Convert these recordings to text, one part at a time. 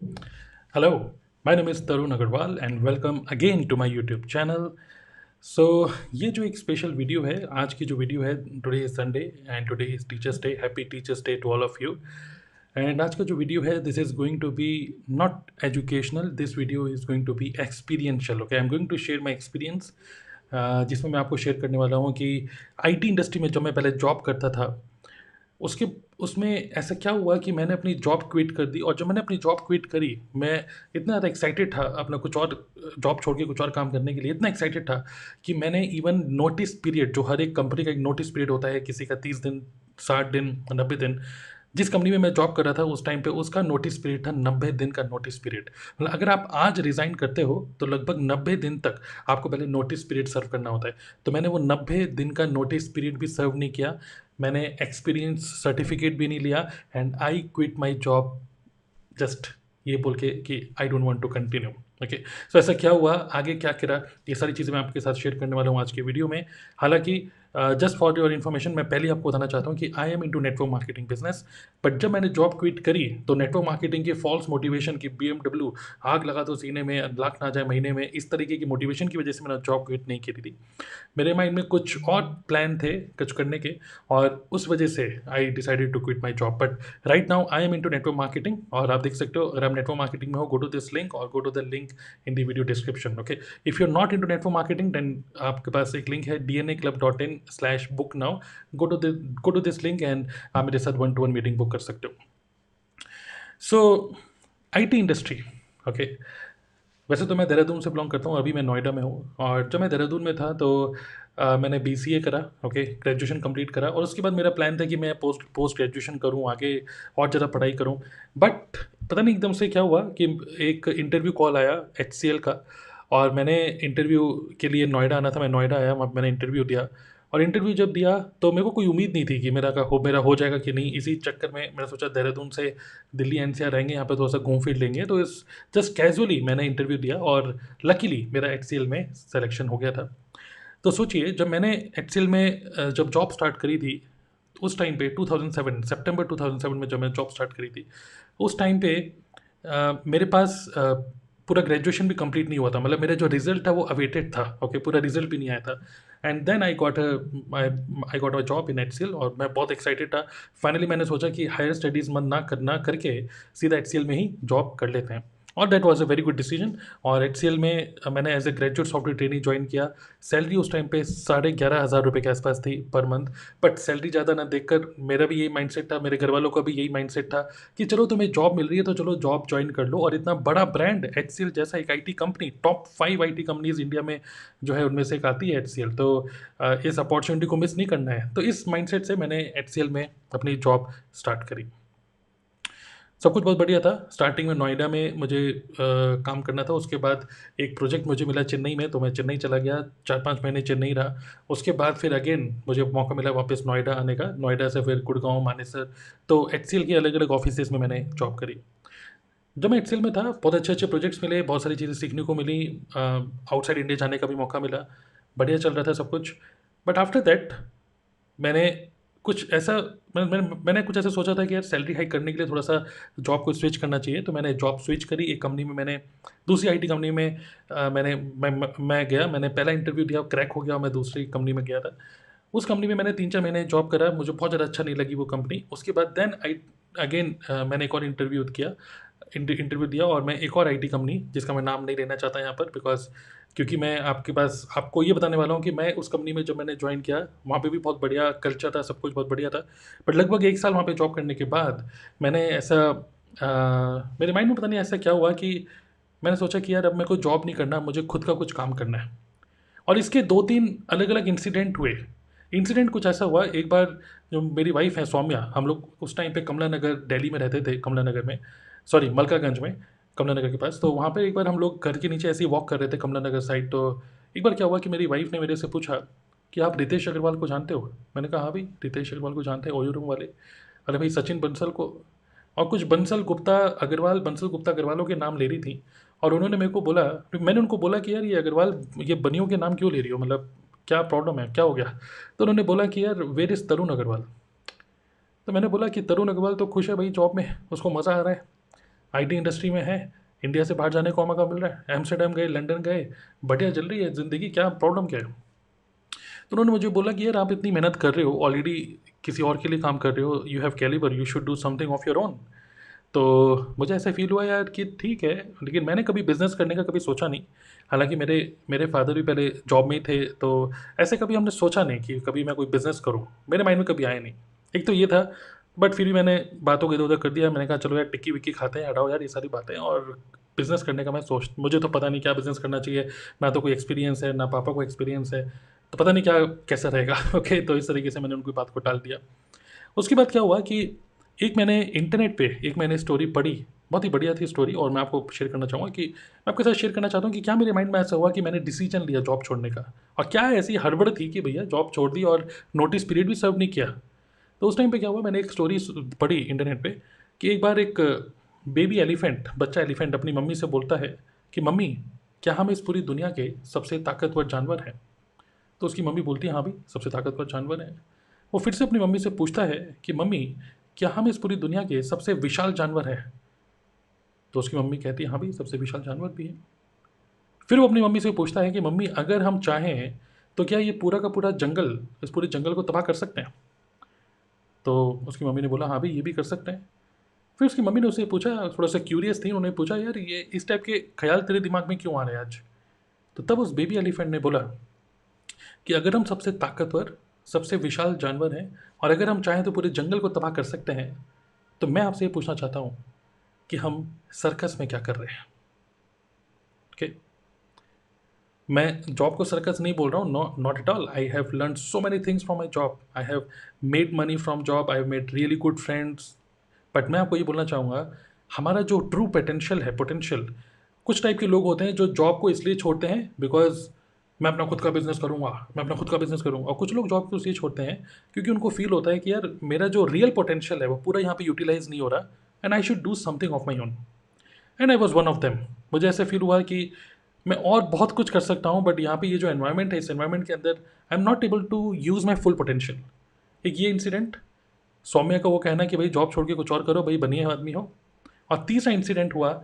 Hello, my name is Tarun Agarwal and welcome again to my YouTube channel. सो ये जो एक special video है आज की जो वीडियो है today is Sunday and today is teachers day happy teachers day to all of you and आज का जो वीडियो है this is going to be not educational this video is going to be experiential okay I am going to share my experience जिसमें मैं आपको share करने वाला हूँ कि आईटी इंडस्ट्री में जब मैं पहले जॉब करता था उसके, उसमें ऐसा क्या हुआ कि मैंने अपनी जॉब क्विट कर दी और जब मैंने अपनी जॉब क्विट करी, मैं इतना ज़्यादा एक्साइटेड था अपना कुछ और जॉब छोड़ के कुछ और काम करने के लिए, इतना एक्साइटेड था कि मैंने इवन नोटिस पीरियड जो हर एक कंपनी का एक नोटिस पीरियड होता है, किसी का तीस दिन, साठ दिन, नब्बे दिन, जिस कंपनी में मैं जॉब कर रहा था उस टाइम पे उसका नोटिस पीरियड था नब्बे दिन का नोटिस पीरियड मतलब अगर आप आज रिज़ाइन करते हो तो लगभग नब्बे दिन तक आपको पहले नोटिस पीरियड सर्व करना होता है। तो मैंने वो नब्बे दिन का नोटिस पीरियड भी सर्व नहीं किया। मैंने एक्सपीरियंस सर्टिफिकेट भी नहीं लिया and I quit my job just ये बोल के कि I don't want to continue okay so ऐसा क्या हुआ? आगे क्या करा? ये सारी चीज़ें मैं आपके साथ शेयर करने वाला हूँ आज के वीडियो में। हालाँकि जस्ट फॉर योर इन्फॉर्मेशन मैं पहले आपको बताना चाहता हूँ कि I am into network marketing business but जब मैंने जॉब क्विट करी तो नेटवर्क मार्केटिंग की फॉल्स मोटिवेशन की बीएमडब्ल्यू आग लगा दो सीने में, लाख ना जाए महीने में, इस तरीके की मोटिवेशन की वजह से मैंने जॉब क्विट नहीं करी थी। मेरे माइंड में कुछ और प्लान थे कुछ करने के, और उस वजह से I decided to quit my job but right now I am into network marketing और आप देख सकते हो, अगर आप नेटवर्क मार्केटिंग में हो गो टू दिस लिंक और go to the link in the video description okay if you are not into network marketing then आपके पास एक लिंक है D N A club dot in slash book now go to go to this link and आप मेरे साथ one to one meeting book कर सकते हो। So I T industry okay वैसे तो मैं देहरादून से बिलोंग करता हूँ अभी मैं नोएडा में हूँ। और जब मैं देहरादून में था तो आ, मैंने बी सी ए करा ओके ग्रेजुएशन कंप्लीट करा। और उसके बाद मेरा प्लान था कि मैं पोस्ट पोस्ट ग्रेजुएशन करूँ आगे और ज़्यादा पढ़ाई करूँ। बट पता नहीं एकदम से क्या हुआ कि एक इंटरव्यू कॉल आया एच सी एल का। और मैंने इंटरव्यू के लिए नोएडा आना था मैं नोएडा आया वहाँ मैंने इंटरव्यू दिया। और इंटरव्यू जब दिया तो मेरे को कोई उम्मीद नहीं थी कि मेरा का हो मेरा हो जाएगा कि नहीं। इसी चक्कर में मैंने सोचा देहरादून से दिल्ली एन सी आर रहेंगे यहाँ पर थोड़ा सा घूम फिर लेंगे। तो इस जस्ट कैजुअली मैंने इंटरव्यू दिया और लकीली मेरा एच में सेलेक्शन हो गया था। तो सोचिए जब मैंने एच में जब जॉब स्टार्ट करी थी उस टाइम पे 2007 सितंबर 2007 में जब मैं जॉब स्टार्ट करी थी उस टाइम पे आ, मेरे पास आ, पूरा ग्रेजुएशन भी कंप्लीट नहीं हुआ था। मतलब मेरा जो रिज़ल्ट था वो अवेटेड था ओके पूरा रिज़ल्ट भी नहीं आया था। And then I got I got a job in H और मैं बहुत एक्साइटेड था। फाइनली मैंने सोचा कि हायर स्टडीज़ मन ना करना करके सीधा एच में ही जॉब कर लेते हैं। और that was a very good decision और एचसीएल में मैंने as a graduate software training join किया। सैलरी उस टाइम पे साढ़े ग्यारह हज़ार रुपये के आसपास थी पर मंथ बट सैलरी ज़्यादा ना देखकर मेरा भी यही माइंडसेट था, मेरे घर वालों का भी यही माइंडसेट था कि चलो तुम्हें जॉब मिल रही है तो चलो जॉब ज्वाइन कर लो। और इतना बड़ा ब्रांड एच जैसा एक I company top five I companies India में जो है उनमें से एक आती है एच तो इस अपॉर्चुनिटी को मिस नहीं करना है। तो इस माइंडसेट से मैंने एच में अपनी जॉब स्टार्ट करी। सब कुछ बहुत बढ़िया था। स्टार्टिंग में नोएडा में मुझे आ, काम करना था। उसके बाद एक प्रोजेक्ट मुझे मिला चेन्नई में तो मैं चेन्नई चला गया। चार पाँच महीने चेन्नई रहा। उसके बाद फिर अगेन मुझे मौका मिला वापस नोएडा आने का। नोएडा से फिर गुड़गांव मानेसर। तो एच के अलग अलग ऑफ़िस में मैंने जॉब करी। जब मैं एक्सेल में था बहुत अच्छे अच्छे प्रोजेक्ट्स मिले बहुत सारी चीज़ें सीखने को मिली। आउटसाइड इंडिया जाने का भी मौका मिला। बढ़िया चल रहा था सब कुछ। बट आफ्टर दैट मैंने कुछ ऐसा मैं, मैं, मैंने कुछ ऐसा सोचा था कि यार सैलरी हाइक करने के लिए थोड़ा सा जॉब को स्विच करना चाहिए तो मैंने जॉब स्विच करी एक कंपनी में मैंने दूसरी आईटी कंपनी में आ, मैंने मैं, मैं गया मैंने पहला इंटरव्यू दिया क्रैक हो गया मैं दूसरी कंपनी में गया था। उस कंपनी में मैंने तीन चार महीने जॉब करा मुझे बहुत ज़्यादा अच्छा नहीं लगी वो कंपनी उसके बाद देन आई अगेन मैंने एक और इंटरव्यू किया इंटरव्यू दिया और मैं एक और आईटी कंपनी जिसका मैं नाम नहीं लेना चाहता यहाँ पर बिकॉज़ क्योंकि मैं आपके पास आपको ये बताने वाला हूँ कि मैं उस कंपनी में जब मैंने ज्वाइन किया वहाँ पे भी बहुत बढ़िया कल्चर था सब कुछ बहुत बढ़िया था। बट लगभग एक साल वहाँ पे जॉब करने के बाद मैंने ऐसा आ, मेरे माइंड में पता नहीं ऐसा क्या हुआ कि मैंने सोचा कि यार अब मेरे को जॉब नहीं करना मुझे खुद का कुछ काम करना है। और इसके दो तीन अलग अलग इंसिडेंट हुए। इंसिडेंट कुछ ऐसा हुआ एक बार जो मेरी वाइफ है सौम्या हम लोग उस टाइम पे कमला नगर दिल्ली में रहते थे कमला नगर में सॉरी मलकागंज में। कमला नगर के पास। तो वहाँ पर एक बार हम लोग घर के नीचे ऐसे ही वॉक कर रहे थे कमला नगर साइड तो एक बार क्या हुआ कि मेरी वाइफ ने मेरे से पूछा कि आप रितेश अग्रवाल को जानते हो? मैंने कहा हाँ भाई, रितेश अग्रवाल को जानते हैं ओयो रूम वाले। अरे भाई, सचिन बंसल को और कुछ बंसल गुप्ता अग्रवाल, बंसल गुप्ता अग्रवालों के नाम ले रही थी और उन्होंने मेरे को बोला, मैंने उनको बोला कि यार, ये अग्रवाल, ये बनियों के नाम क्यों ले रही हो? मतलब क्या प्रॉब्लम है? क्या हो गया? तो उन्होंने बोला कि यार वेर इज़ तरुण अग्रवाल तो मैंने बोला कि तरुण अग्रवाल तो खुश है भाई जॉब में, उसको मज़ा आ रहा है। आईटी इंडस्ट्री में है, इंडिया से बाहर जाने का मौका मिल रहा है, एम्स्टरडेम गए, लंदन गए, बढ़िया चल रही है ज़िंदगी, क्या प्रॉब्लम क्या है? तो उन्होंने मुझे बोला कि यार आप इतनी मेहनत कर रहे हो ऑलरेडी किसी और के लिए काम कर रहे हो you have calibre you should do something of your own तो मुझे ऐसा फील हुआ यार कि ठीक है, लेकिन मैंने कभी बिज़नेस करने का कभी सोचा नहीं। हालाँकि मेरे मेरे फादर भी पहले जॉब में ही थे तो ऐसे कभी हमने सोचा नहीं कि कभी मैं कोई बिज़नेस करूँ, मेरे माइंड में कभी आया नहीं। एक तो ये था बट फिर भी मैंने बातों को इधर उधर कर दिया। मैंने कहा, चलो यार, टिक्की विक्की खाते हैं, हटाओ यार ये सारी बातें। और बिज़नेस करने का मैं सोच, मुझे तो पता नहीं क्या बिज़नेस करना चाहिए। ना तो कोई एक्सपीरियंस है, ना पापा को एक्सपीरियंस है। तो पता नहीं क्या, कैसा रहेगा? ओके तो इस तरीके से मैंने उनकी बात को टाल दिया। उसके बाद क्या हुआ कि एक मैंने इंटरनेट पे एक मैंने स्टोरी पढ़ी। बहुत ही बढ़िया थी स्टोरी और मैं आपको शेयर करना चाहूँगा कि मैं आपके साथ शेयर करना चाहता हूँ कि क्या मेरे माइंड में ऐसा हुआ कि मैंने डिसीज़न लिया जॉब छोड़ने का? और क्या ऐसी हड़बड़ थी कि भैया जॉब छोड़ दी और नोटिस पीरियड भी सर्व नहीं किया? तो उस टाइम पे क्या हुआ, मैंने एक स्टोरी पढ़ी इंटरनेट पे कि एक बार एक बेबी एलिफेंट बच्चा एलिफेंट अपनी मम्मी से बोलता है कि, मम्मी, क्या हम इस पूरी दुनिया के सबसे ताकतवर जानवर हैं? तो उसकी मम्मी बोलती है हाँ भाई, सबसे ताकतवर जानवर हैं। वो फिर से अपनी मम्मी से पूछता है कि, मम्मी, क्या हम इस पूरी दुनिया के सबसे विशाल जानवर हैं? तो उसकी मम्मी कहती है हाँ भाई, सबसे विशाल जानवर भी है। फिर वो अपनी मम्मी से पूछता है कि, मम्मी, अगर हम चाहें तो क्या ये पूरा का पूरा जंगल, इस पूरे जंगल को तबाह कर सकते हैं? तो उसकी मम्मी ने बोला हाँ भाई, ये भी कर सकते हैं। फिर उसकी मम्मी ने उससे पूछा, थोड़ा सा क्यूरियस थी, उन्होंने पूछा, यार, ये इस टाइप के ख्याल तेरे दिमाग में क्यों आ रहे हैं आज? तो तब उस बेबी एलिफेंट ने बोला कि, अगर हम सबसे ताकतवर, सबसे विशाल जानवर हैं, और अगर हम चाहें तो पूरे जंगल को तबाह कर सकते हैं तो मैं आपसे ये पूछना चाहता हूँ कि हम सर्कस में क्या कर रहे हैं? ओके मैं जॉब को सर्कस नहीं बोल रहा हूँ not at all I have learn so many things from my job I have made money from job I have made really good friends but मैं आपको ये बोलना चाहूँगा, हमारा जो ट्रू पोटेंशियल है पोटेंशियल कुछ टाइप के लोग होते हैं जो जॉब को इसलिए छोड़ते हैं बिकॉज़ मैं अपना खुद का बिज़नेस करूँगा, मैं अपना खुद का बिज़नेस करूँगा। और कुछ लोग जॉब को इसलिए छोड़ते हैं क्योंकि उनको फील होता है कि यार, मेरा जो रियल पोटेंशियल है, वो पूरा यहाँ पे यूटिलाइज नहीं हो रहा and I should do something of my own and I was one of them मुझे ऐसे फील हुआ कि मैं और बहुत कुछ कर सकता हूँ बट यहाँ पे ये जो एनवायरनमेंट है, इस एनवायरनमेंट के अंदर I am not able to use my full potential एक ये इंसिडेंट सौम्या का वो कहना कि भाई जॉब छोड़ के कुछ और करो, भाई बनिए आदमी हो। और तीसरा इंसिडेंट हुआ,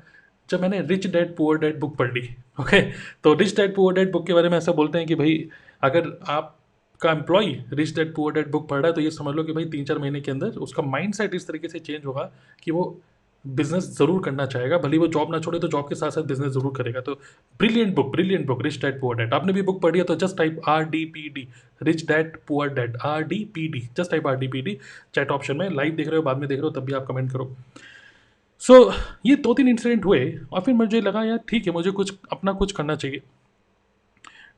जब मैंने rich dad poor dad book पढ़ ली ओके तो rich dad poor dad book के बारे में ऐसा बोलते हैं कि भाई, अगर आप का employee rich dad poor dad book पढ़ रहा है तो ये समझ लो कि भाई तीन चार महीने के अंदर उसका माइंड सेट इस तरीके से चेंज होगा कि वो बिज़नेस ज़रूर करना चाहेगा भले वो जॉब ना छोड़े तो जॉब के साथ साथ बिज़नेस ज़रूर करेगा। तो brilliant book brilliant book rich dad poor dad आपने भी बुक पढ़ी है तो just type R D P D rich dad poor dad R D P D just type R D P D chat option में live देख रहे हो बाद में देख रहे हो तब भी आप कमेंट करो। सो so, ये दो तीन इंसिडेंट हुए और फिर मुझे लगा यार ठीक है मुझे कुछ अपना कुछ करना चाहिए।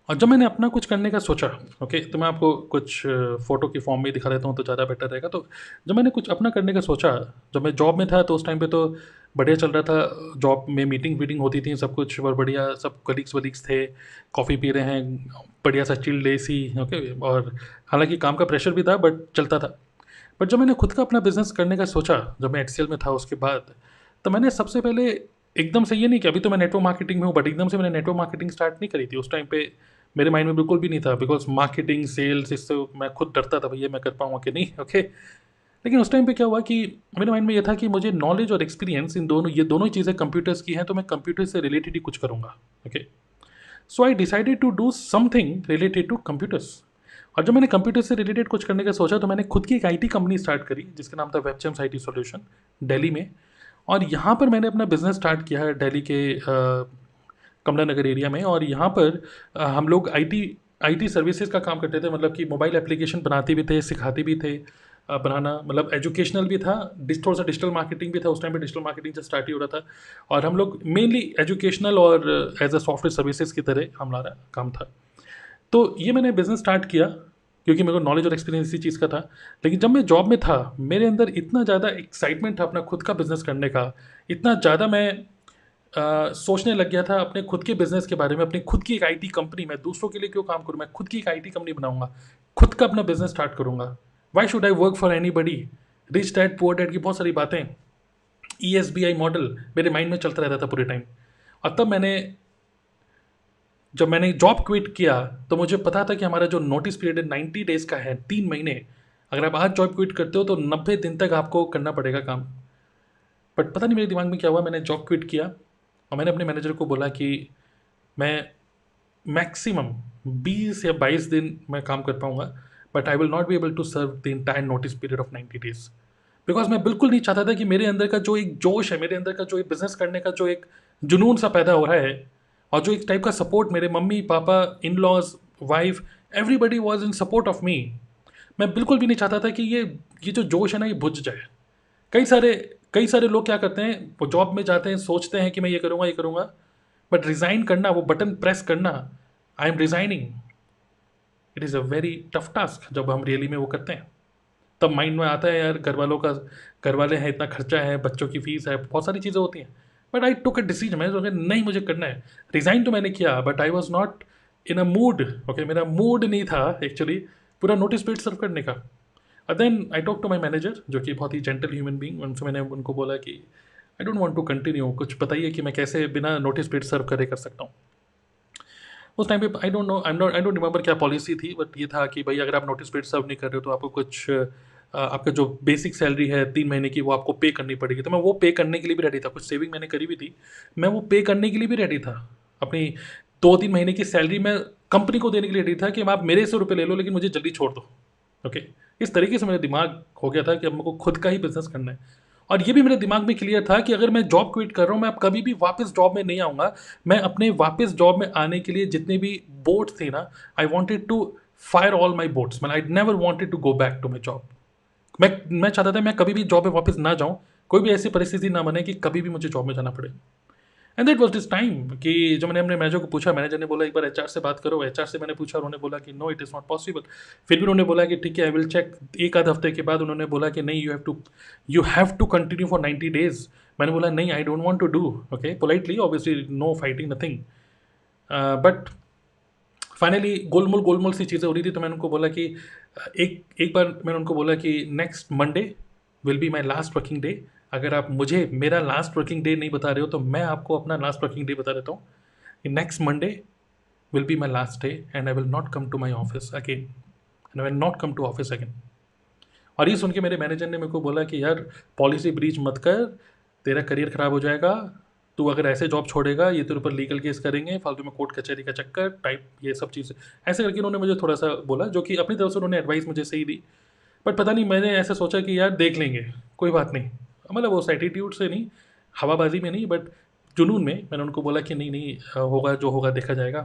और जब मैंने अपना कुछ करने का सोचा ओके तो मैं आपको कुछ फ़ोटो की फॉर्म में दिखा देता हूँ तो ज़्यादा बेटर रहेगा। तो जब मैंने कुछ अपना करने का सोचा, जब मैं जॉब में था तो उस टाइम पे तो बढ़िया चल रहा था। जॉब में मीटिंग वीटिंग होती थी, सब कुछ और बढ़िया, सब कलीग्स वलीग्स थे कॉफ़ी पी रहे हैं, बढ़िया सा चिल्ड सी ओके और हालाँकि काम का प्रेशर भी था बट चलता था। बट जब मैंने खुद का अपना बिज़नेस करने का सोचा, जब मैं एच में था उसके बाद तो मैंने सबसे पहले एकदम से ये नहीं कि अभी तो मैं नेटवर्क मार्केटिंग में हूँ बट एकदम से मैंने नेटवर्क मार्केटिंग स्टार्ट नहीं करी थी। उस टाइम पे मेरे माइंड में बिल्कुल भी नहीं था बिकॉज़ मार्केटिंग सेल्स इससे मैं खुद डरता था, भैया मैं कर पाऊँगा कि नहीं ओके लेकिन उस टाइम पे क्या हुआ कि मेरे माइंड में ये था कि मुझे नॉलेज और एक्सपीरियंस इन दोनों, ये दोनों चीज़ें कंप्यूटर्स की हैं तो मैं कंप्यूटर से रिलेटेड ही कुछ करूँगा okay so I decided to do something related to computers और जब मैंने कंप्यूटर से रिलेटेड कुछ करने का सोचा तो मैंने खुद की एक आईटी कंपनी स्टार्ट करी, जिसका नाम था वेबचम्स आईटी सॉल्यूशन दिल्ली में। और यहाँ पर मैंने अपना बिज़नेस स्टार्ट किया है दिल्ली के कमला नगर एरिया में, और यहाँ पर हम लोग आईटी आईटी सर्विसेज़ का काम करते थे मतलब कि मोबाइल एप्लीकेशन बनाते भी थे, सिखाते भी थे बनाना मतलब एजुकेशनल भी था थोड़ा सा डिजिटल मार्केटिंग भी था, उस टाइम पे डिजिटल मार्केटिंग जब स्टार्ट ही हो रहा था, और हम लोग मेनली एजुकेशनल और एज अ सॉफ्टवेयर सर्विसेज़ की तरह हमारा काम था। तो ये मैंने बिज़नेस स्टार्ट किया, क्योंकि मेरे को नॉलेज और एक्सपीरियंस इसी चीज़ का था, लेकिन जब मैं जॉब में था, मेरे अंदर इतना ज़्यादा एक्साइटमेंट था अपना खुद का बिज़नेस करने का, इतना ज़्यादा मैं सोचने लग गया था अपने खुद के बिज़नेस के बारे में, अपनी खुद की एक आईटी कंपनी मैं दूसरों के लिए क्यों काम करूँ? मैं खुद की एक आईटी कंपनी बनाऊँगा, खुद का अपना बिज़नेस स्टार्ट करूँगा। Why should I work for anybody rich dad poor dad की बहुत सारी बातें। E S B I model मेरे माइंड में चलता रहता था पूरे टाइम और तब मैंने, जब मैंने जॉब क्विट किया तो मुझे पता था कि हमारा जो नोटिस पीरियड है नाइन्टी डेज़ का है, तीन महीने। अगर आप आज जॉब क्विट करते हो तो नब्बे दिन तक आपको करना पड़ेगा काम। बट पता नहीं मेरे दिमाग में क्या हुआ, मैंने जॉब क्विट किया। और मैंने अपने मैनेजर को बोला कि मैं मैक्सिमम 20 या 22 दिन मैं काम कर पाऊँगा but I will not be able to serve the entire notice period of 90 days because मैं बिल्कुल नहीं चाहता था कि मेरे अंदर का जो एक जोश है, मेरे अंदर का जो एक बिज़नेस करने का जो एक जुनून सा पैदा हो रहा है, और जो एक टाइप का सपोर्ट मेरे mummy, papa in laws wife everybody was in support of me मैं बिल्कुल भी नहीं चाहता था कि ये ये जो जोश है ना, ये बुझ जाए। कई सारे कई सारे लोग क्या करते हैं, वो जॉब में जाते हैं, सोचते हैं कि मैं ये करूँगा ये करूँगा बट रिज़ाइन करना, वो बटन प्रेस करना I am resigning it is a very tough task जब हम रियली में वो करते हैं। तब माइंड में आता है, यार घर वालों का घर वाले हैं, इतना खर्चा है, बच्चों की फ़ीस है, बहुत सारी चीज़ें होती हैं। But I took a decision मैं सोचा, नहीं, मुझे करना है। रिज़ाइन तो मैंने किया but I was not in a mood okay मेरा मूड नहीं था एक्चुअली पूरा नोटिस पीरियड सर्व करने का। Then I talk to my manager जो कि बहुत ही जेंटल ह्यूमन बींग उनसे मैंने उनको बोला कि I don't want to continue कुछ बताइए कि मैं कैसे बिना नोटिस पीरियड सर्व करे कर सकता हूँ? उस टाइम पे I don't know I I don't remember क्या पॉलिसी थी बट ये था कि भाई अगर आप नोटिस पीरियड सर्व नहीं कर रहे हो तो आपको कुछ आपका जो बेसिक सैलरी है तीन महीने की वो आपको पे करनी पड़ेगी। तो मैं वो पे करने के लिए भी रेडी था। कुछ सेविंग मैंने करी भी थी। मैं वो पे करने के लिए भी रेडी था। अपनी दो तीन महीने की सैलरी मैं कंपनी को देने के लिए रेडी था कि आप मेरे से रुपये ले लो, लेकिन मुझे जल्दी छोड़ दो। ओके इस तरीके से मेरा दिमाग हो गया था कि अब मेरे को खुद का ही बिज़नेस करना है। और ये भी मेरे दिमाग में क्लियर था कि अगर मैं जॉब क्विट कर रहा हूँ, मैं अब कभी भी वापस जॉब में नहीं आऊँगा। मैं अपने वापस जॉब में आने के लिए जितने भी बोट्स थे ना I wanted to fire all my boats man I never wanted to go back to my job मैं मैं चाहता था मैं कभी भी जॉब में वापस ना जाऊँ। कोई भी ऐसी परिस्थिति ना बने कि कभी भी मुझे जॉब में जाना पड़े। And that was this time कि जो मैंने अपने मैनेजर को पूछा, मैनेजर ने बोला, एक बार एचआर से बात करो। एच से मैंने पूछा उन्होंने बोला कि no it is not possible फिर भी उन्होंने बोला कि ठीक है आई विल चेक एक आध हफ़्ते के बाद उन्होंने बोला कि नहीं you have to you have to continue for ninety days मैंने बोला, नहीं I don't want to do okay politely obviously no fighting nothing but finally गोलमोल गोलमोल सी चीज़ें हो रही थी तो मैंने उनको बोला कि, एक एक बार मैंने उनको बोला कि next Monday will be my last working day अगर आप मुझे मेरा लास्ट वर्किंग डे नहीं बता रहे हो तो मैं आपको अपना लास्ट वर्किंग डे बता देता हूँ। कि next Monday will be my last day and I will not come to my office again and I will not come to office again और ये सुन के मेरे मैनेजर ने मेरे को बोला कि, यार पॉलिसी ब्रीच मत कर, तेरा करियर ख़राब हो जाएगा, तू अगर ऐसे जॉब छोड़ेगा, ये तेरे ऊपर लीगल केस करेंगे, फालतू में कोर्ट कचहरी का चक्कर टाइप ये सब चीज़ें. ऐसे करके उन्होंने मुझे थोड़ा सा बोला, जो कि अपनी तरफ़ से उन्होंने एडवाइस मुझे सही दी। बट पता नहीं, मैंने ऐसे सोचा कि, यार, देख लेंगे, कोई बात नहीं। मतलब उस एटीट्यूड से नहीं, हवाबाजी में नहीं बट जुनून में मैंने उनको बोला कि नहीं नहीं होगा, जो होगा देखा जाएगा।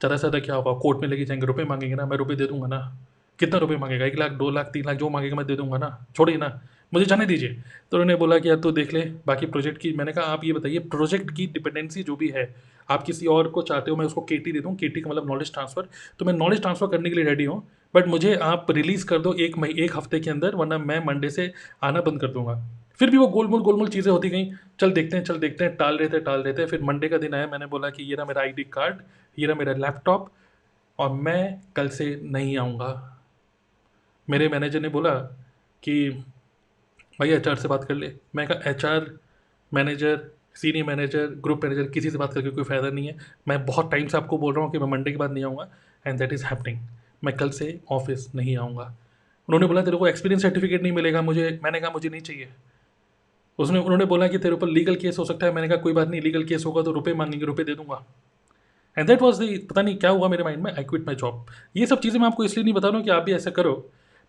ज़्यादा से ज़्यादा क्या होगा? कोर्ट में लेके जाएँगे रुपये मांगेंगे ना, मैं रुपये दे दूँगा ना। कितना रुपये मांगेगा? एक लाख, दो लाख, तीन लाख, जो मांगेगा मैं दे दूँगा ना। छोड़िए ना, मुझे जाने दीजिए। तो उन्होंने बोला कि यार तो देख ले, बाकी प्रोजेक्ट की, मैंने कहा, आप ये बताइए प्रोजेक्ट की डिपेंडेंसी जो भी है, आप किसी और को चाहते हो, मैं उसको केटी दे दूँ। केटी का मतलब नॉलेज ट्रांसफ़र तो मैं नॉलेज ट्रांसफ़र करने के लिए रेडी हूँ बट मुझे आप रिलीज़ कर दो एक मही, एक हफ़्ते के अंदर, वरना मैं मंडे से आना बंद कर दूँगा। फिर भी वो गोलमोल गोलमोल चीज़ें होती गई। चल देखते हैं, चल देखते हैं, टाल रहे थे टाल रहे थे फिर मंडे का दिन आया, मैंने बोला कि ये रहा मेरा आईडी कार्ड ये रहा मेरा लैपटॉप और मैं कल से नहीं आऊँगा। मेरे मैनेजर ने बोला कि भाई एचआर से बात कर ले। मैं कहा HR manager senior manager group manager किसी से बात करके कोई फ़ायदा नहीं है। मैं बहुत टाइम से आपको बोल रहा हूँ कि मैं मंडे के बाद नहीं आऊँगा एंड दैट इज़ हैपनिंग मैं कल से ऑफ़िस नहीं आऊँगा। उन्होंने बोला, तेरे को एक्सपीरियंस सर्टिफिकेट नहीं मिलेगा, मुझे, मैंने कहा, मुझे नहीं चाहिए। उसने, उन्होंने बोला कि तेरे ऊपर लीगल केस हो सकता है। मैंने कहा, कोई बात नहीं लीगल केस होगा तो रुपये मांगेंगे रुपये दे दूँगा। एंड देट वॉज़ दी पता नहीं क्या हुआ मेरे माइंड में आई क्विट माई जॉब ये सब चीज़ें मैं आपको इसलिए नहीं बता रहा हूँ कि आप भी ऐसा करो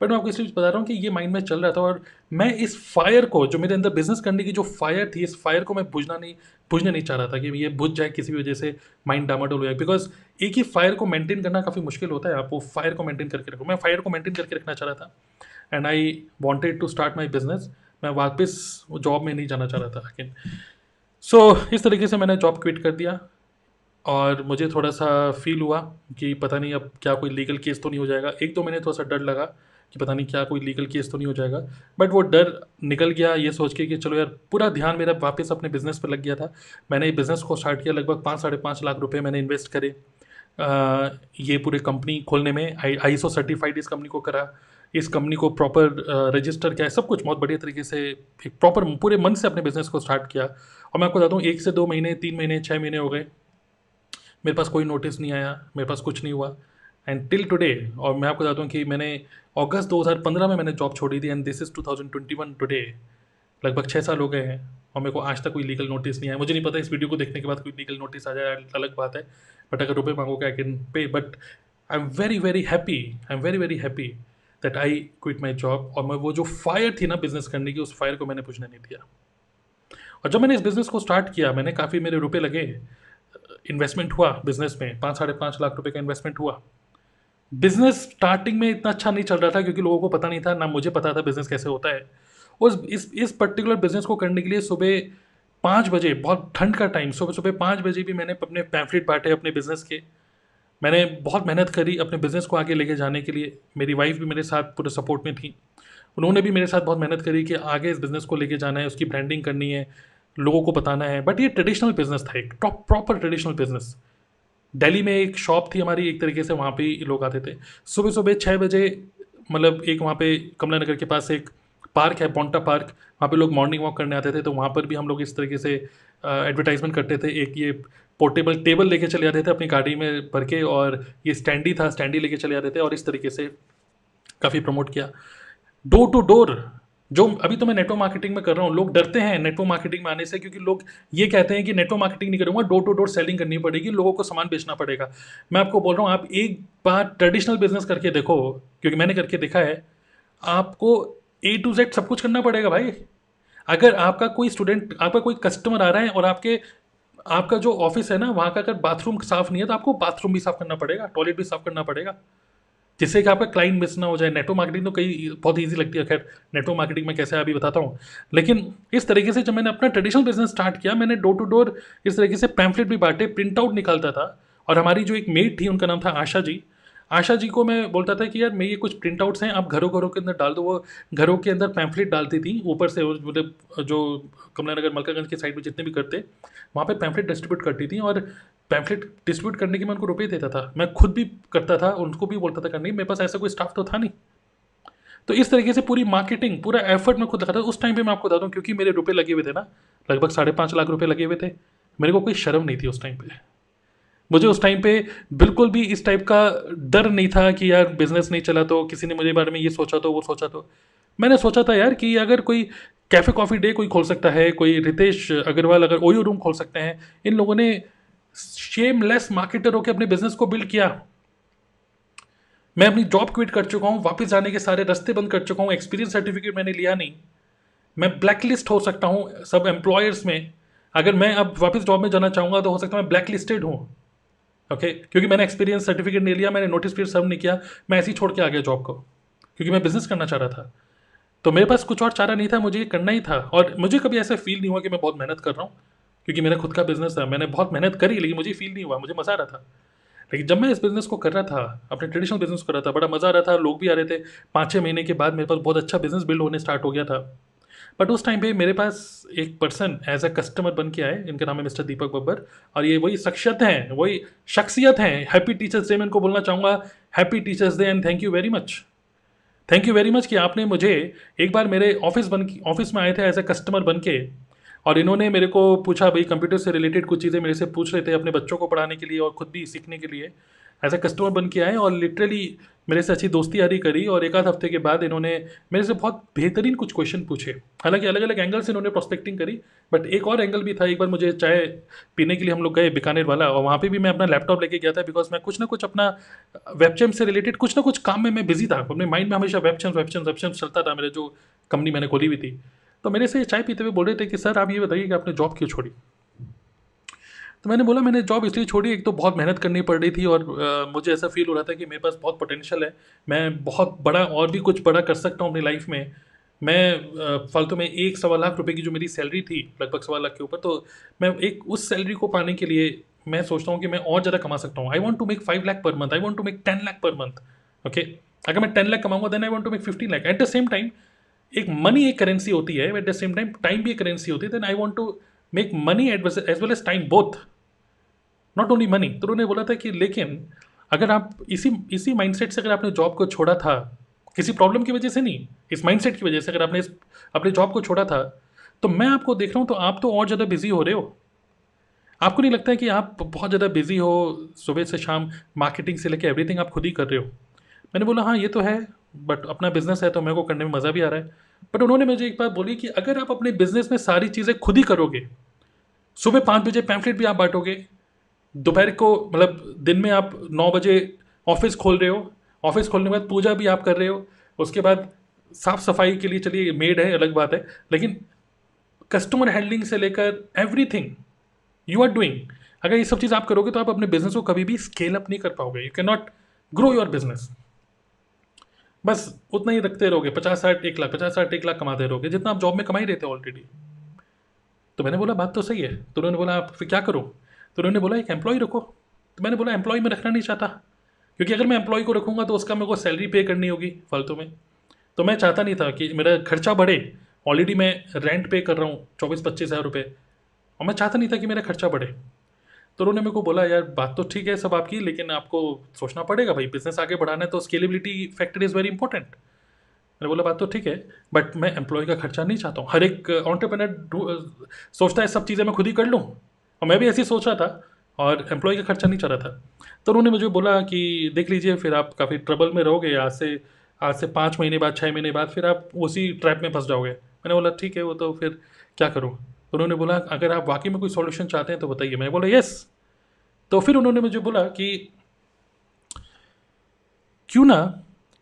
बट मैं आपको इसलिए बता रहा हूँ कि ये माइंड में चल रहा था और मैं इस फायर को, जो मेरे अंदर बिज़नेस करने की जो फायर थी, इस फायर को मैं बुझना नहीं बुझना नहीं चाह रहा था कि ये बुझ जाए किसी भी वजह से माइंड डामाडोल हो जाए। बिकॉज़ एक ही फायर को मेंटेन करना काफ़ी मुश्किल होता है। आप वो फायर को मेंटेन करके रखो। मैं फायर को मेंटेन करके रखना चाह रहा था। And I wanted to start my business मैं वापस वो जॉब में नहीं जाना चाह रहा था लेकिन सो so, इस तरीके से मैंने जॉब क्विट कर दिया और मुझे थोड़ा सा फील हुआ कि पता नहीं अब क्या कोई लीगल केस तो नहीं हो जाएगा। एक तो मैंने थोड़ा सा डर लगा कि पता नहीं क्या कोई लीगल केस तो नहीं हो जाएगा बट वो डर निकल गया ये सोच के कि चलो यार पूरा ध्यान मेरा वापस अपने बिज़नेस पर लग गया था। मैंने बिज़नेस को स्टार्ट किया लगभग पाँच साढ़े पाँच लाख रुपये मैंने इन्वेस्ट करे। आ, ये पूरे कंपनी खोलने में आई आई सर्टिफाइड इस कंपनी को करा। इस कंपनी को प्रॉपर रजिस्टर किया सब कुछ बहुत बढ़िया तरीके से, एक प्रॉपर पूरे मन से अपने बिज़नेस को स्टार्ट किया। और मैं आपको बताता हूँ एक से दो महीने, तीन महीने छः महीने हो गए। मेरे पास कोई नोटिस नहीं आया, मेरे पास कुछ नहीं हुआ। एंड टिल टुडे और मैं आपको बताता हूँ कि मैंने अगस्त 2015 में मैंने जॉब छोड़ी थी एंड दिस इज़ 2021 टुडे लगभग छः साल हो गए हैं, और मेरे को आज तक कोई लीगल नोटिस नहीं आया। मुझे नहीं पता इस वीडियो को देखने के बाद कोई लीगल नोटिस आ जाए, अलग बात है। बट अगर रुपये मांगोगे I can pay but I am very very happy I am very very happy that I quit my job और मैं वो जो फायर थी ना बिज़नेस करने की, उस फायर को मैंने पूछने नहीं दिया। और जब मैंने इस बिज़नेस को स्टार्ट किया, मैंने काफ़ी मेरे रुपए लगे। इन्वेस्टमेंट हुआ बिज़नेस में, पाँच साढ़े पाँच लाख रुपए का इन्वेस्टमेंट हुआ। बिज़नेस स्टार्टिंग में इतना अच्छा नहीं चल रहा था क्योंकि लोगों को पता नहीं था, ना मुझे पता था बिज़नेस कैसे होता है। उस, इस इस पर्टिकुलर बिज़नेस को करने के लिए सुबह पाँच बजे, बहुत ठंड का टाइम सुबह सुबह पाँच बजे भी मैंने अपने पैम्फलेट बांटे अपने बिज़नेस के। मैंने बहुत मेहनत करी अपने बिज़नेस को आगे लेके जाने के लिए। मेरी वाइफ भी मेरे साथ पूरे सपोर्ट में थी। उन्होंने भी मेरे साथ बहुत मेहनत करी कि आगे इस बिज़नेस को लेके जाना है, उसकी ब्रांडिंग करनी है, लोगों को बताना है। बट ये ट्रेडिशनल बिज़नेस था, एक top proper traditional business Delhi में एक शॉप थी हमारी, एक तरीके से वहाँ पे लोग आते थे। सुबह सुबह छः बजे मतलब एक वहाँ पे कमला नगर के पास एक पार्क है पोंटा पार्क वहाँ पे लोग मॉर्निंग वॉक करने आते थे तो वहाँ पर भी हम लोग इस तरीके से एडवर्टाइजमेंट करते थे, एक ये पोर्टेबल टेबल लेके चले जाते थे अपनी गाड़ी में भर के और ये स्टैंडी था स्टैंडी लेके चले जाते थे और इस तरीके से काफ़ी प्रमोट किया। डोर टू डोर जो अभी तो मैं नेटवर्क मार्केटिंग में कर रहा हूँ, लोग डरते हैं नेटवर्क मार्केटिंग में आने से क्योंकि लोग ये कहते हैं कि नेटवर्क मार्केटिंग नहीं करूँगा डोर टू डोर सेलिंग करनी पड़ेगी, लोगों को सामान बेचना पड़ेगा। मैं आपको बोल रहा हूँ, आप एक बार ट्रेडिशनल बिज़नेस करके देखो, क्योंकि मैंने करके देखा है, आपको ए टू जेड सब कुछ करना पड़ेगा भाई। अगर आपका कोई स्टूडेंट आपका कोई कस्टमर आ रहा है और आपके, आपका जो ऑफ़िस है ना, वहाँ का अगर बाथरूम साफ़ नहीं है तो आपको बाथरूम भी साफ़ करना पड़ेगा टॉयलेट भी साफ़ करना पड़ेगा। जिससे कि आपका क्लाइंट मिस ना हो जाए। नेटवर्क मार्केटिंग तो कई, बहुत ईजी लगती है। खैर नेटवर्क मार्केटिंग में कैसे अभी बताता हूँ। लेकिन इस तरीके से जब मैंने अपना ट्रेडिशनल बिज़नेस स्टार्ट किया, मैंने डोर टू डोर इस तरीके से पैम्फलेट भी बांटे प्रिंट आउट निकालता था। और हमारी जो एक मेड थी, उनका नाम था आशा जी आशा जी को मैं बोलता था कि यार मेरे ये कुछ प्रिंट आउट्स हैं, आप घरों घरों के अंदर डाल दो। वो घरों के अंदर पैम्फलेट डालती थी, ऊपर से मतलब जो कमला नगर मलकागंज के साइड में जितने भी करते वहाँ पे पैम्फलेट डिस्ट्रीब्यूट करती थी और पैम्फलेट डिस्ट्रीब्यूट करने के मैं उनको रुपये देता था। मैं खुद भी करता था, उनको भी बोलता था करने, मेरे पास ऐसा कोई स्टाफ तो था नहीं। तो इस तरीके से पूरी मार्केटिंग पूरा एफर्ट मैं खुद लगाता था। उस टाइम पे मैं आपको बता दूँ, क्योंकि मेरे रुपये लगे हुए थे ना, लगभग साढ़े पाँच लाख रुपये लगे हुए थे। मेरे को कोई शर्म नहीं थी उस टाइम पे। मुझे उस टाइम पे बिल्कुल भी इस टाइप का डर नहीं था कि यार बिज़नेस नहीं चला तो किसी ने मुझे बारे में ये सोचा तो वो सोचा तो। मैंने सोचा था यार कि अगर कोई कैफ़े कॉफ़ी डे कोई खोल सकता है, कोई रितेश अग्रवाल अगर ओयो रूम खोल सकते हैं, इन लोगों ने शेमलेस मार्केटर होकर अपने बिज़नेस को बिल्ड किया। मैं अपनी जॉब क्विट कर चुका हूँ, वापस जाने के सारे रास्ते बंद कर चुका हूँ एक्सपीरियंस सर्टिफिकेट मैंने लिया नहीं। मैं ब्लैकलिस्ट हो सकता हूँ सब एम्प्लॉयर्स में। अगर मैं अब वापस जॉब में जाना चाहूँगा तो हो सकता है मैं ब्लैकलिस्टेड हूँ। ओके क्योंकि मैंने एक्सपीरियंस सर्टिफिकेट नहीं लिया, मैंने नोटिस पीरियड सर्व नहीं किया, मैं ऐसे ही छोड़ के आ गया जॉब को। क्योंकि मैं बिज़नेस करना चाह रहा था। तो मेरे पास कुछ और चारा नहीं था, मुझे ये करना ही था। और मुझे कभी ऐसा फील नहीं हुआ कि मैं बहुत मेहनत कर रहा हूँ, क्योंकि मेरा खुद का बिज़नेस था। मैंने बहुत मेहनत करी, लेकिन मुझे फील नहीं हुआ, मुझे मज़ा आ रहा था। लेकिन जब मैं इस बिज़नेस को कर रहा था, अपने ट्रेडिशनल बिज़नेस कर रहा था, बड़ा मज़ा आ रहा था, लोग भी आ रहे थे। पाँच छः महीने के बाद मेरे पास बहुत अच्छा बिज़नेस बिल्ड होने स्टार्ट हो गया था। बट उस टाइम पे मेरे पास एक पर्सन एज अ कस्टमर बन के आए इनका नाम है मिस्टर दीपक बब्बर और ये वही शख्सियत हैं, वही शख्सियत हैं। हैप्पी टीचर्स डे मैं इनको बोलना चाहूँगा। Happy teachers day and thank you very much thank you very much कि आपने मुझे एक बार मेरे ऑफ़िस बन ऑफ़िस में आए थे एज अ कस्टमर बन के। और इन्होंने मेरे को पूछा, भाई कंप्यूटर से रिलेटेड कुछ चीज़ें मेरे से पूछ रहे थे अपने बच्चों को पढ़ाने के लिए और खुद भी सीखने के लिए। एज ए कस्टमर बन के आए और लिटरली मेरे से अच्छी दोस्ती यारी करी और एक आध हफ़्ते के बाद इन्होंने मेरे से बहुत बेहतरीन कुछ क्वेश्चन पूछे। हालाँकि अलग अलग एंगल से इन्होंने प्रोस्पेक्टिंग करी बट एक और एंगल भी था, एक बार मुझे चाय पीने के लिए हम लोग गए बीकानेर वाला और वहाँ पे भी मैं अपना लैपटॉप लेके गया था बिकॉज़ मैं कुछ ना कुछ अपना वेबचैम से रिलेटेड कुछ ना कुछ काम में मैं बिज़ी था। अपने माइंड में हमेशा वेबचैम वेबचैम वेबचैम चलता था मेरे जो कंपनी मैंने खोली हुई थी। तो मेरे से चाय पीते हुए बोल रहे थे कि, सर, आप ये बताइए कि आपने जॉब क्यों छोड़ी? तो मैंने बोला मैंने जॉब इसलिए छोड़ी एक तो बहुत मेहनत करनी पड़ रही थी और आ, मुझे ऐसा फील हो रहा था कि मेरे पास बहुत पोटेंशियल है। मैं बहुत बड़ा और भी कुछ बड़ा कर सकता हूँ अपनी लाइफ में। मैं फालतू में एक सवा लाख रुपए की जो मेरी सैलरी थी लगभग सवा लाख के ऊपर तो मैं एक उस सैलरी को पाने के लिए मैं सोचता हूँ कि मैं और ज़्यादा कमा सकता हूँ। I want to make five lakh per month I want to make ten lakh per month okay अगर मैं ten lakh कमाऊँगा then I want to make fifteen lakh at the same time एक मनी एक करेंसी होती है at the same time time भी एक currency होती है then I want to make money at as well as time both not only money तो उन्होंने बोला था कि लेकिन अगर आप इसी इसी माइंडसेट से अगर आपने जॉब को छोड़ा था, किसी प्रॉब्लम की वजह से नहीं, इस माइंडसेट की वजह से अगर आपने इस, अपने जॉब को छोड़ा था तो मैं आपको देख रहा हूँ तो आप तो और ज़्यादा बिज़ी हो रहे हो। आपको नहीं लगता है कि आप बहुत ज़्यादा बिज़ी हो, सुबह से शाम मार्केटिंग से लेकर एवरीथिंग आप खुद ही कर रहे हो? मैंने बोला हाँ ये तो है बट अपना बिज़नेस है तो मेरे को करने में मज़ा भी आ रहा है। बट उन्होंने मुझे एक बात बोली कि अगर आप अपने बिज़नेस में सारी चीज़ें खुद ही करोगे, सुबह पाँच बजे पैम्फलेट भी आप बांटोगे दोपहर को मतलब दिन में आप नौ बजे ऑफ़िस खोल रहे हो। ऑफ़िस खोलने के बाद पूजा भी आप कर रहे हो। उसके बाद साफ़ सफ़ाई के लिए चलिए, मेड है, अलग बात है। लेकिन कस्टमर हैंडलिंग से लेकर एवरीथिंग यू आर डूइंग अगर ये सब चीज़ आप करोगे तो आप अपने बिज़नेस को कभी भी स्केल अप नहीं कर पाओगे। You can not grow your business बस उतना ही रखते रहोगे। पचास साठ, एक लाख, पचास साठ, एक लाख कमाते रहोगे। जितना आप जॉब में कमा ही रहे थे ऑलरेडी तो मैंने बोला, बात तो सही है। तो उन्होंने बोला, आप फिर क्या करो? तो उन्होंने बोला, एक एम्प्लॉय रखो। तो मैंने बोला एम्प्लॉय में रखना नहीं चाहता। क्योंकि अगर मैं एम्प्लॉय को रखूँगा तो उसका मेरे को सैलरी पे करनी होगी फालतू में। तो मैं चाहता नहीं था कि मेरा खर्चा बढ़े। ऑलरेडी मैं रेंट पे कर रहा हूँ चौबीस पच्चीस हज़ार रुपये और मैं चाहता नहीं था कि मेरा खर्चा बढ़े। तो उन्होंने मेरे को बोला, यार, बात तो ठीक है सब आपकी, लेकिन आपको सोचना पड़ेगा भाई बिज़नेस आगे बढ़ाना है तो scalability factor is very important मैंने बोला, बात तो ठीक है बट मैं एम्प्लॉय का खर्चा नहीं चाहता हूँ। हर एक ऑन्टरप्रेनर सोचता है सब चीज़ें मैं खुद ही कर लूँ। और मैं भी ऐसे ही सोच रहा था और एम्प्लॉय का खर्चा नहीं चल रहा था। तो उन्होंने मुझे बोला कि देख लीजिए, फिर आप काफ़ी ट्रबल में रहोगे, आज से आज से पाँच महीने बाद छः महीने बाद फिर आप उसी ट्रैप में फंस जाओगे। मैंने बोला, ठीक है, वो तो फिर क्या करूँ? तो उन्होंने बोला, अगर आप वाकई में कोई सॉल्यूशन चाहते हैं तो बताइए। मैंने बोला यस तो फिर उन्होंने मुझे बोला कि क्यों ना,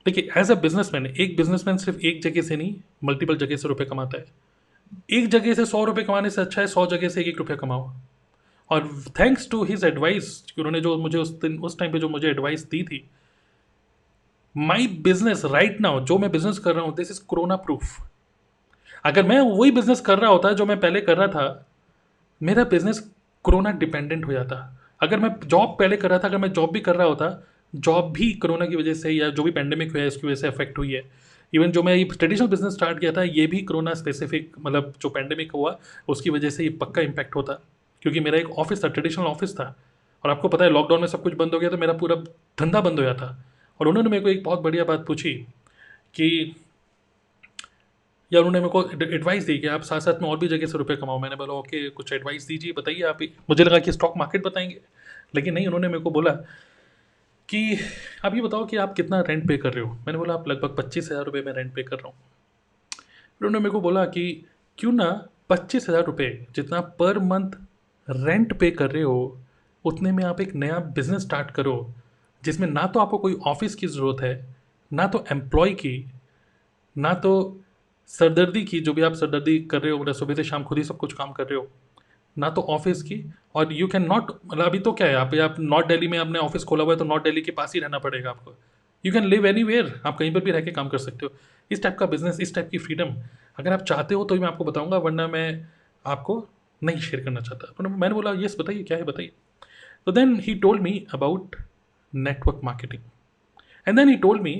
देखिए एज अ बिजनेसमैन एक बिजनेसमैन सिर्फ़ एक जगह से नहीं मल्टीपल जगह से रुपए कमाता है। एक जगह से सौ रुपये कमाने से अच्छा है, सौ जगह से एक एक रुपया कमाओ। और थैंक्स टू हिज एडवाइस उन्होंने जो मुझे उस दिन, उस टाइम पे जो मुझे एडवाइस दी थी माई बिज़नेस राइट नाउ जो मैं बिज़नेस कर रहा हूँ दिस इज़ कोरोना प्रूफ अगर मैं वही बिज़नेस कर रहा होता जो मैं पहले कर रहा था, मेरा बिज़नेस कोरोना डिपेंडेंट हो जाता. अगर मैं जॉब पहले कर रहा था, अगर मैं जॉब भी कर रहा होता जॉब भी कोरोना की वजह से या जो भी पेंडेमिक हुआ है उसकी वजह से अफेक्ट हुई है. इवन जो मैं ये ट्रेडिशनल बिज़नेस स्टार्ट किया था, ये भी कोरोना स्पेसिफिक मतलब जो पेंडेमिक हुआ, उसकी वजह से ये पक्का इम्पैक्ट होता. क्योंकि मेरा एक ऑफ़िस था ट्रेडिशनल ऑफ़िस था। और आपको पता है लॉकडाउन में सब कुछ बंद हो गया तो मेरा पूरा धंधा बंद हो गया था और उन्होंने मेरे को एक बहुत बढ़िया बात पूछी कि, या उन्होंने मेरे को एडवाइस दी कि आप साथ साथ में और भी जगह से रुपये कमाओ। मैंने बोला, ओके, कुछ एडवाइस दीजिए, बताइए आप ही। मुझे लगा कि स्टॉक मार्केट बताएँगे। लेकिन नहीं, उन्होंने मेरे को बोला कि, आप ये बताओ कि आप कितना रेंट पे कर रहे हो? मैंने बोला, आप लगभग पच्चीस हज़ार रुपये में रेंट पे कर रहा हूँ। उन्होंने मेरे को बोला कि, क्यों ना पच्चीस हज़ार रुपये जितना पर मंथ रेंट पे कर रहे हो, उतने में आप एक नया बिज़नेस स्टार्ट करो, जिसमें ना तो आपको कोई ऑफ़िस की ज़रूरत है, ना तो एम्प्लॉय की, ना तो सरदर्दी की, जो भी आप सरदर्दी कर रहे हो मतलब सुबह से शाम खुद ही सब कुछ काम कर रहे हो, ना तो ऑफ़िस की, और यू कैन नॉट मतलब अभी तो क्या है, आप आप नॉर्थ दिल्ली में आपने ऑफ़िस खोला हुआ है तो नॉर्थ दिल्ली के पास ही रहना पड़ेगा आपको। यू कैन लिव एनी आप कहीं पर भी रह के काम कर सकते हो। इस टाइप का बिज़नेस इस टाइप की फ्रीडम अगर आप चाहते हो तो मैं आपको बताऊँगा, वरना मैं आपको नहीं शेयर करना चाहता। तो मैंने बोला यस बताइए, क्या है, बताइए? तो then he told me about network marketing and then he told me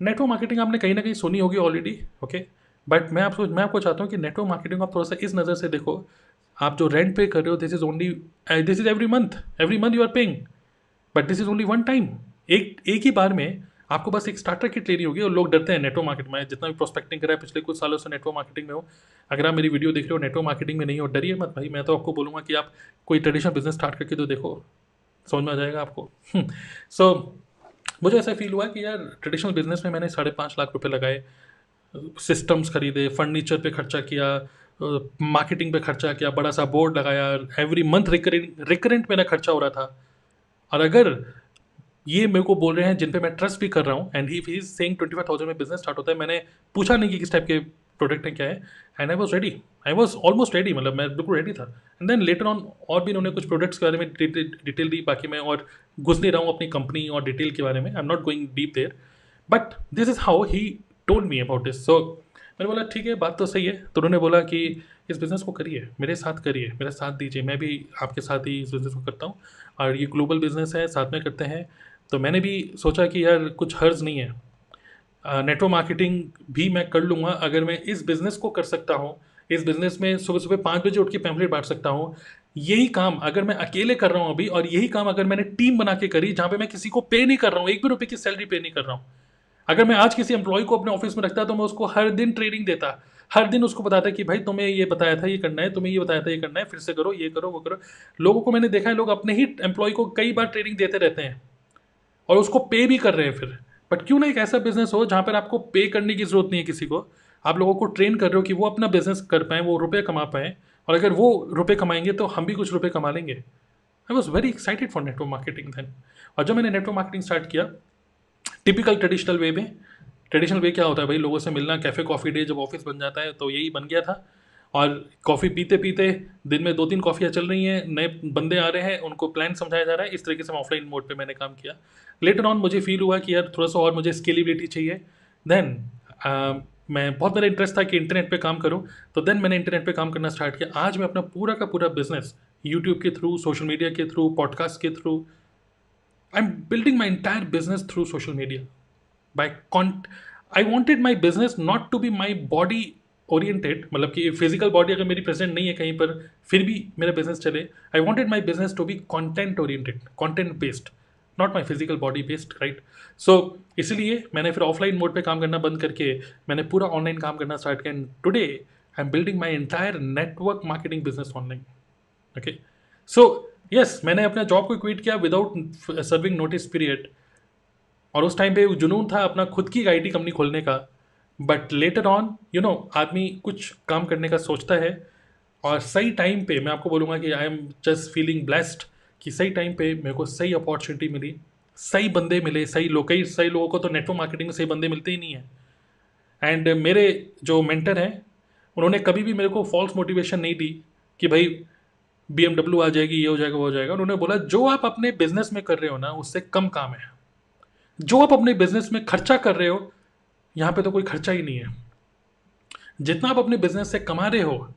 network marketing आपने कहीं ना कहीं सुनी होगी ऑलरेडी ओके बट मैं आपको मैं आपको चाहता हूँ कि नेटवर्क मार्केटिंग आप थोड़ा सा इस नज़र से देखो। आप जो रेंट पे कर रहे हो this is only this is every month every month you are paying but this is only one time एक एक ही बार में आपको बस एक स्टार्टर किट लेनी होगी और लोग डरते हैं नेटवर्क मार्केट में। जितना भी प्रोस्पेक्टिंग करा है पिछले कुछ सालों से नेटवर्क मार्केटिंग में हो। अगर आप मेरी वीडियो देख रहे हो नेटवर्क मार्केटिंग में नहीं हो डरिए मत भाई। मैं तो आपको बोलूँगा कि आप कोई ट्रेडिशनल बिज़नेस स्टार्ट करके तो देखो। समझ में आ जाएगा आपको। सो so, मुझे ऐसा फील हुआ कि यार ट्रेडिशनल बिज़नेस में मैंने साढ़े पाँच लाख रुपये लगाए। सिस्टम्स खरीदे फर्नीचर पे खर्चा किया मार्केटिंग पे खर्चा किया बड़ा सा बोर्ड लगाया। एवरी मंथ रिकरेंट रिकरेंट मेरा खर्चा हो रहा था। और अगर ये मेरे को बोल रहे हैं, जिन पे मैं ट्रस्ट भी कर रहा हूँ and he is saying twenty five thousand में बिज़नेस स्टार्ट होता है। मैंने पूछा नहीं कि किस टाइप के प्रोडक्ट हैं, क्या है। And I was ready I was almost ready मतलब मैं बिल्कुल रेडी था। एंड देन लेटर ऑन और भी उन्होंने कुछ प्रोडक्ट्स के बारे में डिटेल दी, बाकी मैं और घुस नहीं रहा हूँ अपनी कंपनी और डिटेल के बारे में। I am not going deep there but this is how he told me about this so मैंने बोला, ठीक है, बात तो सही है। तो उन्होंने बोला कि, इस बिज़नेस को करिए, मेरे साथ करिए, मेरा साथ दीजिए। मैं भी आपके साथ ही इस बिज़नेस को करता हूँ। और ये ग्लोबल बिज़नेस है, साथ में करते हैं। तो मैंने भी सोचा कि यार कुछ हर्ज नहीं है। नेटवर्क मार्केटिंग भी मैं कर लूँगा, अगर मैं इस बिज़नेस को कर सकता हूँ, इस बिज़नेस में सुबह सुबह पाँच बजे उठ के पैम्फलेट बांट सकता हूँ, यही काम अगर मैं अकेले कर रहा हूँ अभी, और यही काम अगर मैंने टीम बना के करी, जहाँ पे मैं किसी को पे नहीं कर रहा हूँ, एक भी रुपये की सैलरी पे नहीं कर रहा हूँ। अगर मैं आज किसी एम्प्लॉय को अपने ऑफ़िस में रखता तो मैं उसको हर दिन ट्रेनिंग देता, हर दिन उसको बताता कि भाई तुम्हें ये बताया था, ये करना है, तुम्हें ये बताया था, ये करना है, फिर से करो, ये करो, वो करो। लोगों को मैंने देखा है, लोग अपने ही एम्प्लॉय को कई बार ट्रेनिंग देते रहते हैं। और उसको पे भी कर रहे हैं फिर। बट क्यों ना एक ऐसा बिज़नेस हो जहाँ पर आपको पे करने की ज़रूरत नहीं है किसी को? आप लोगों को ट्रेन कर रहे हो कि वो अपना बिज़नेस कर पाएँ, वो रुपये कमा पाएँ, और अगर वो रुपये कमाएँगे तो हम भी कुछ रुपये कमा लेंगे। I was very excited for network marketing then और जब मैंने नेटवर्क मार्केटिंग स्टार्ट किया टिपिकल ट्रेडिशनल वे में ट्रेडिशनल वे क्या होता है भाई? लोगों से मिलना कैफ़े कॉफ़ी डे जब ऑफ़िस बन जाता है तो यही बन गया था। और कॉफ़ी पीते पीते दिन में दो तीन कॉफ़ियाँ चल रही हैं, नए बंदे आ रहे हैं, उनको प्लान समझाया जा रहा है। इस तरीके से मैं ऑफलाइन मोड पे मैंने काम किया। लेटर ऑन मुझे फील हुआ कि यार थोड़ा सा और मुझे स्केलेबिलिटी चाहिए। देन मैं, बहुत मेरा इंटरेस्ट था कि इंटरनेट पे काम करूँ। तो देन मैंने इंटरनेट पे काम करना स्टार्ट किया। आज मैं अपना पूरा का पूरा बिज़नेस यूट्यूब के थ्रू सोशल मीडिया के थ्रू पॉडकास्ट के through I am building my entire business through social media by can't I wanted my business not to be my body oriented मतलब कि फ़िज़िकल बॉडी अगर मेरी present नहीं है कहीं पर, फिर भी मेरा बिज़नेस चले। I wanted my business to be content oriented content based not my physical body based right so इसलिए मैंने फिर ऑफलाइन मोड पे काम करना बंद करके, मैंने पूरा ऑनलाइन काम करना स्टार्ट किया and today I am building my entire network marketing business online okay so yes मैंने अपना जॉब को क्विट किया विदाउट सर्विंग नोटिस पीरियड और उस टाइम पे जुनून था अपना खुद की आई कंपनी खोलने का। But later on you know आदमी कुछ काम करने का सोचता है और सही टाइम पे मैं आपको बोलूँगा कि I am just feeling blessed कि सही टाइम पे मेरे को सही अपॉर्चुनिटी मिली, सही बंदे मिले, सही लोग, कई सही लोगों को तो नेटवर्क मार्केटिंग में सही बंदे मिलते ही नहीं हैं। एंड मेरे जो मेंटर हैं, उन्होंने कभी भी मेरे को फॉल्स मोटिवेशन नहीं दी कि भाई BMW आ जाएगी, ये हो जाएगा, वो हो जाएगा। उन्होंने बोला, जो आप अपने बिज़नेस में कर रहे हो ना, उससे कम काम है। जो आप अपने बिज़नेस में खर्चा कर रहे हो यहाँ पे तो कोई खर्चा ही नहीं है। जितना आप अपने बिज़नेस से कमा रहे हो,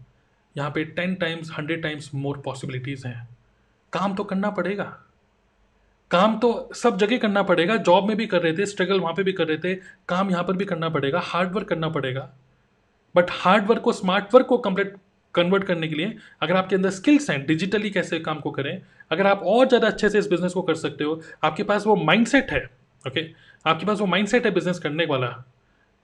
यहाँ पे ten times hundred times more possibilities हैं। काम तो करना पड़ेगा। काम तो सब जगह करना पड़ेगा। जॉब में भी कर रहे थे स्ट्रगल वहाँ पे भी कर रहे थे, काम यहाँ पर भी करना पड़ेगा। हार्ड वर्क करना पड़ेगा। बट हार्ड वर्क को स्मार्ट वर्क को कंप्लीट कन्वर्ट करने के लिए अगर आपके अंदर स्किल्स हैं डिजिटली कैसे काम को करें, अगर आप और ज़्यादा अच्छे से इस बिज़नेस को कर सकते हो, आपके पास वो माइंडसेट है ओके okay? आपके पास वो माइंडसेट है बिज़नेस करने वाला।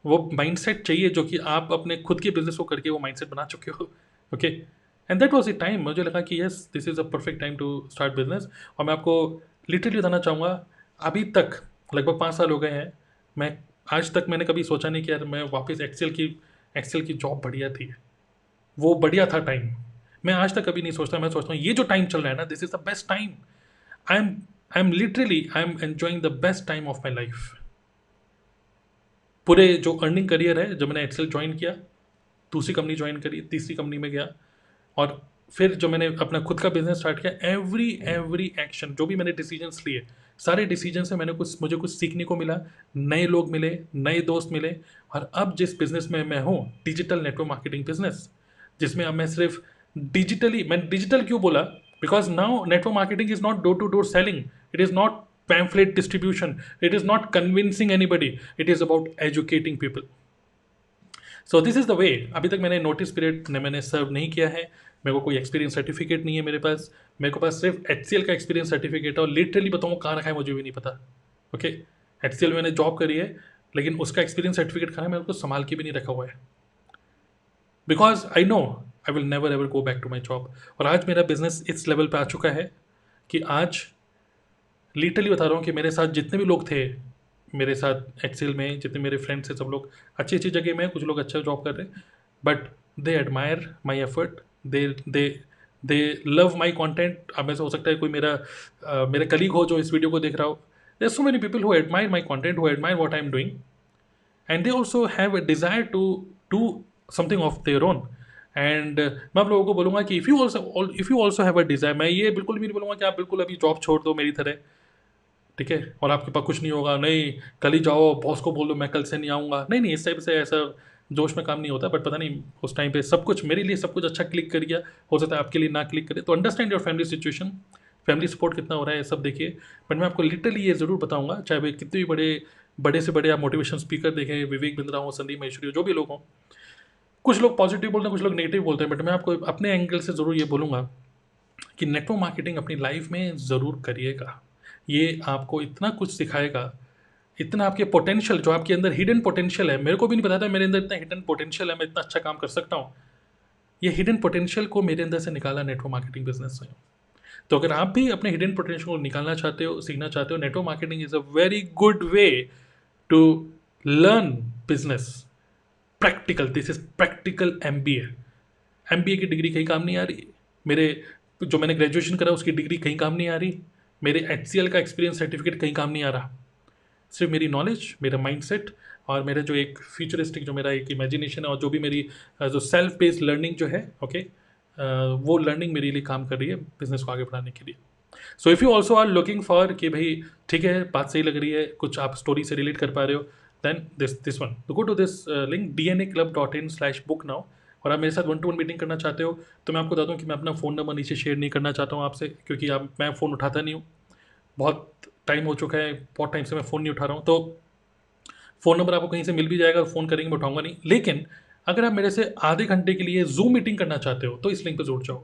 वो माइंडसेट चाहिए जो कि आप अपने खुद के बिज़नेस को करके वो माइंडसेट बना चुके हो okay and that was a time मुझे लगा कि yes this is a perfect time to start business और मैं आपको लिटरली बताना चाहूँगा, अभी तक, लगभग पाँच साल हो गए हैं, मैं आज तक मैंने कभी सोचा नहीं कि यार मैं वापस एक्सेल की एक्सेल की जॉब बढ़िया थी। वो बढ़िया था टाइम मैं आज तक कभी नहीं सोचता, मैं सोचता हूँ, ये जो टाइम चल रहा है ना this is the best time I am I am literally I am enjoying the best time of my life पूरे जो अर्निंग करियर है, जब मैंने एक्सेल ज्वाइन किया, दूसरी कंपनी ज्वाइन करी, तीसरी कंपनी में गया, और फिर जो मैंने अपना खुद का बिज़नेस स्टार्ट किया एवरी एवरी एक्शन जो भी मैंने डिसीजंस लिए, सारे डिसीज़न से मैंने कुछ, मुझे कुछ सीखने को मिला, नए लोग मिले, नए दोस्त मिले, और अब जिस बिज़नेस में मैं हूँ डिजिटल नेटवर्क मार्केटिंग बिज़नेस जिसमें अब मैं सिर्फ़ डिजिटली मैं डिजिटल क्यों बोला? Because now network marketing is not door to door selling it is not pamphlet distribution. It is not convincing anybody. It is about educating people. So this is the way अभी तक मैंने notice period मैंने सर्व नहीं किया है मेरे को कोई एक्सपीरियंस सर्टिफिकेट नहीं है मेरे पास मेरे को पास सिर्फ़ एचसीएल का एक्सपीरियंस सर्टिफिकेट है और लिटरली बताऊँ कहाँ रखा है मुझे भी नहीं पता ओके एच में मैंने जॉब करी है, लेकिन उसका एक्सपीरियंस सर्टिफिकेट कहाँ है मैं उसको संभाल के भी नहीं रखा हुआ है because I know I will never ever go back to my job और आज मेरा बिज़नेस इस लेवल पर आ चुका है कि आज लिटरली बता रहा हूँ कि मेरे साथ जितने भी लोग थे, मेरे साथ एक्सेल में, जितने मेरे फ्रेंड्स थे, सब लोग अच्छी अच्छी जगह में कुछ लोग अच्छा जॉब कर रहे हैं but they admire my effort they they they love my content अब ऐसा हो सकता है कोई मेरा मेरा कलीग हो जो इस वीडियो को देख रहा हो। There so many people who admire my content who admire what I am doing and they also have a desire to do something of their own and मैं आप लोगों को बोलूँगा कि if you also if you also have a desire मैं ये बिल्कुल भी नहीं बोलूँगा कि आप बिल्कुल अभी जॉब छोड़ दो मेरी तरह। ठीक है? और आपके पास कुछ नहीं होगा। नहीं, कल ही जाओ बॉस को बोल दो, मैं कल से नहीं आऊँगा। नहीं नहीं, इस टाइप से ऐसा जोश में काम नहीं होता बट पता नहीं, उस टाइम पे सब कुछ, मेरे लिए सब कुछ अच्छा क्लिक कर गया। हो सकता है आपके लिए ना क्लिक करे। तो understand your family situation family support कितना हो रहा है सब देखिए। बट मैं आपको लिटरली ये ज़रूर बताऊँगा, चाहे वे कितने भी बड़े बड़े से बड़े आप मोटिवेशन स्पीकर देखें विवेक बिंद्रा हो, संदीप महेश्वरी हो, जो भी लोग हों। कुछ लोग पॉजिटिव बोलते हैं, कुछ लोग नेगेटिव बोलते हैं बट मैं आपको अपने एंगल से ज़रूर ये बोलूँगा कि नेटवर्क मार्केटिंग अपनी लाइफ में ज़रूर करिएगा। ये आपको इतना कुछ सिखाएगा। इतना आपके पोटेंशियल जो आपके अंदर हिडन पोटेंशियल है, मेरे को भी नहीं पता था मेरे अंदर इतना हिडन पोटेंशियल है, मैं इतना अच्छा काम कर सकता हूँ। ये हिडन पोटेंशियल को मेरे अंदर से निकाला नेटवर्क मार्केटिंग बिज़नेस से तो अगर आप भी अपने हिडन पोटेंशियल को निकालना चाहते हो, सीखना चाहते हो network marketing is a very good way to learn business practical this is practical M B A M B A की डिग्री कहीं काम नहीं आ रही। मेरे, जो मैंने ग्रेजुएशन करा, उसकी डिग्री कहीं काम नहीं आ रही। मेरे एच सी एल का एक्सपीरियंस सर्टिफिकेट कहीं काम नहीं आ रहा। सिर्फ़ मेरी नॉलेज मेरा माइंड सेट और मेरा जो एक फ्यूचरिस्टिक जो मेरा एक इमेजिनेशन है और जो भी मेरी जो सेल्फ बेस्ड लर्निंग जो है ओके वो लर्निंग मेरे लिए काम कर रही है बिज़नेस को आगे बढ़ाने के लिए। So if you also are looking for कि भाई ठीक है, बात सही लग रही है, कुछ आप स्टोरी से रिलेट कर पा रहे हो then this this one go to this link D N A club dot in slash book now और आप मेरे साथ वन टू वन मीटिंग करना चाहते हो तो मैं आपको बता दूँ कि मैं अपना फ़ोन नंबर नीचे शेयर नहीं करना चाहता हूँ आपसे, क्योंकि आप, मैं फ़ोन उठाता नहीं हूँ। बहुत टाइम हो चुका है, बहुत टाइम से मैं फ़ोन नहीं उठा रहा हूँ। तो फ़ोन नंबर आपको कहीं से मिल भी जाएगा और फ़ोन करेंगे, मैं उठाऊँगा नहीं। लेकिन अगर आप मेरे से आधे घंटे के लिए जूम मीटिंग करना चाहते हो तो इस लिंक पर जुड़ जाओ।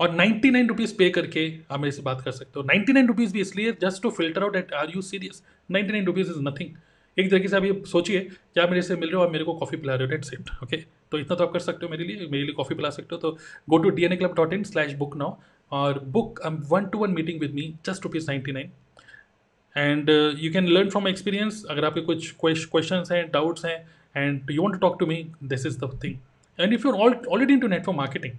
और नाइन्टी नाइन रुपीज़ पे करके आप मेरे से बात कर सकते हो। नाइन्टी नाइन रुपीज़ भी इसलिए just to filter out at are you serious ninety nine rupees is nothing एक तरीके से आप ये सोचिए कि आप मेरे से मिल रहे हो आप मेरे को कॉफ़ी पिला रहे हो डेट सेट ओके तो इतना तो आप कर सकते हो मेरे लिए मेरे लिए कॉफ़ी पिला सकते हो। तो go to D N A club dot in slash book now और book one two one meeting with me just rupees ninety nine and you can learn from experience अगर आपके कुछ क्वेश्चन हैं डाउट्स हैं and you want to talk to me this is the thing and if you already into network marketing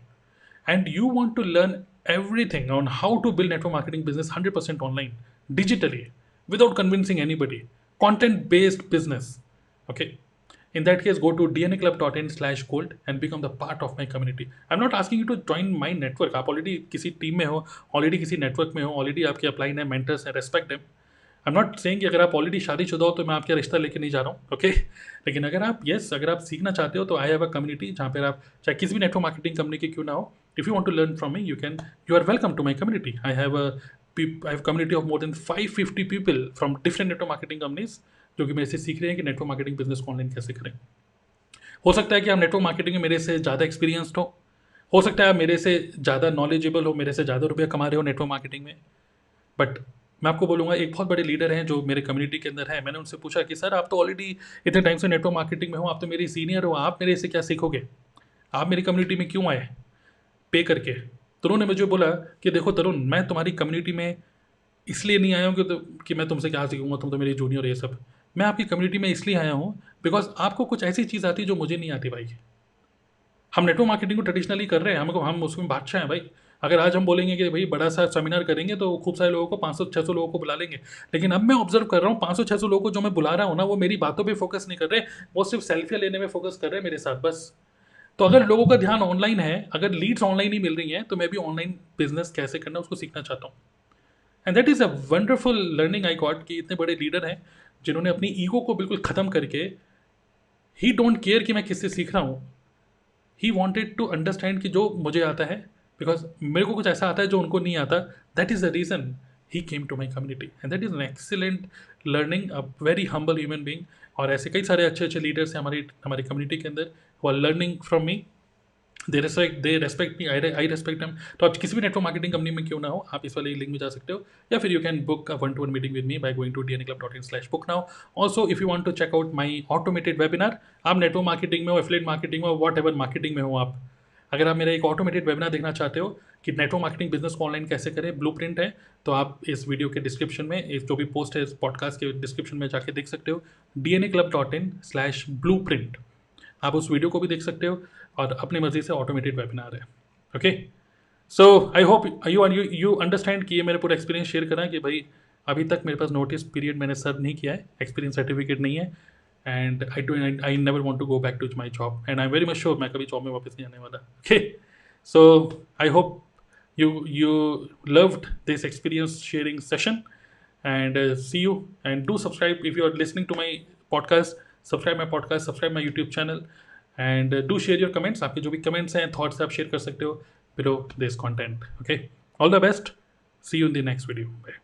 and you want to learn everything on how to build network marketing business 100% online digitally without convincing anybody content based business okay In that case go to dnaclub.in slash gold and become the part of my community. I'm not asking you to join my network. आप already किसी team में हो already किसी network में हो already आपके upline है mentors हैं respect them I am not saying कि अगर आप ऑलरेडी शादीशुदा हो तो मैं आपका रिश्ता लेके नहीं जा रहा हूँ ओके लेकिन अगर आप येस yes, अगर आप सीखना चाहते हो तो आई हैव अ कम्युनिटी जहाँ पर आप चाहे किसी भी नेटवर्क मार्केटिंग कंपनी की क्यों ना हो if you want to learn from me you can you are welcome to my community I have I have community of more than five fifty people from different network marketing companies जो कि मेरे से सीख रहे हैं कि network marketing business को online कैसे करें। हो सकता है कि आप नेटवर्क मार्केटिंग में मेरे से ज़्यादा एक्सपीरियंसड हो। हो सकता है आप मेरे से ज़्यादा नॉलेजेबल हो मेरे से ज़्यादा रुपया कमा रहे हो नेटवर्क मार्केटिंग में। बट मैं आपको बोलूँगा एक बहुत बड़े लीडर हैं जो मेरे कम्युनिटी के अंदर है। मैंने उनसे पूछा कि सर आप तो ऑलरेडी इतने टाइम से नेटवर्क मार्केटिंग में हो आप तो मेरी सीनियर हो आप मेरे से क्या सीखोगे? आप मेरी कम्युनिटी में क्यों आए? पे करके। तो उन्होंने मुझे बोला कि देखो तरुण मैं तुम्हारी कम्युनिटी में इसलिए नहीं आया हूँ कि, तो, कि मैं तुमसे क्या सीखूँगा? तुम तो मेरी जूनियर ये सब। मैं आपकी कम्युनिटी में इसलिए आया हूँ बिकॉज़ आपको कुछ ऐसी चीज़ आती है जो मुझे नहीं आती भाई। हम नेटवर्क मार्केटिंग को ट्रेडिशनली कर रहे हैं, हमको, हम उसमें बादशाह हैं भाई। अगर आज हम बोलेंगे कि भाई बड़ा सा सेमिनार करेंगे तो खूब सारे लोगों को पाँच सौ छः सौ लोगों को बुला लेंगे। लेकिन अब मैं ऑब्ज़र्व कर रहा हूँ, पाँच सौ छः सौ लोगों को जो मैं बुला रहा हूँ ना, वो मेरी बातों पर फोकस नहीं कर रहे, वो सिर्फ़ सेल्फियाँ लेने में फोकस कर रहे हैं मेरे साथ, बस। तो अगर लोगों का ध्यान ऑनलाइन है, अगर लीड्स ऑनलाइन ही मिल रही हैं तो मैं भी ऑनलाइन बिज़नेस कैसे करना उसको सीखना चाहता हूँ। And that is a wonderful learning I got कि इतने बड़े लीडर हैं जिन्होंने अपनी ईगो को बिल्कुल ख़त्म करके ही डोंट केयर कि मैं किससे सीख रहा हूँ। ही वॉन्टेड टू अंडरस्टैंड कि जो मुझे आता है बिकॉज़ मेरे को कुछ ऐसा आता है जो उनको नहीं आता। That is the reason he came to my community and that is an excellent learning a very humble human being और ऐसे कई सारे अच्छे अच्छे लीडर्स हैं हमारी हमारी कम्युनिटी के अंदर वो are learning from me they respect they respect me I I respect them तो आप किसी भी नेटवर्क मार्केटिंग कंपनी में क्यों ना हो, आप इस वाले लिंक में जा सकते हो, या फिर you can book one to one meeting with me by going to D N club dot in slash book now also if you want to check out my automated webinar आप network marketing में हो affiliate marketing में whatever marketing में हो आप। अगर आप मेरा एक ऑटोमेटेड वेबिनार देखना चाहते हो कि नेटवर्क मार्केटिंग बिज़नेस को ऑनलाइन कैसे करें ब्लू प्रिंट है तो आप इस वीडियो के डिस्क्रिप्शन में, इस जो भी पोस्ट है, इस पॉडकास्ट के डिस्क्रिप्शन में जाके देख सकते हो D N A club dot in slash blueprint आप उस वीडियो को भी देख सकते हो और अपनी मर्ज़ी से ऑटोमेटेड वेबिनार है। Okay so I hope you you you understand कि ये मेरे पूरा एक्सपीरियंस शेयर करा कि भाई अभी तक मेरे पास नोटिस पीरियड मैंने सर्व नहीं किया है एक्सपीरियंस सर्टिफिकेट नहीं है and I do I never want to go back to my job and I am very much sure मैं कभी जॉब में वापस नहीं आने वाला। Okay so I hope you loved this experience sharing session and uh, see you and do subscribe if you are listening to my podcast. Subscribe my podcast, subscribe my YouTube channel, and do share your comments. आपके जो भी comments हैं thoughts आप share कर सकते हो। Below this content okay all the best see you in the next video bye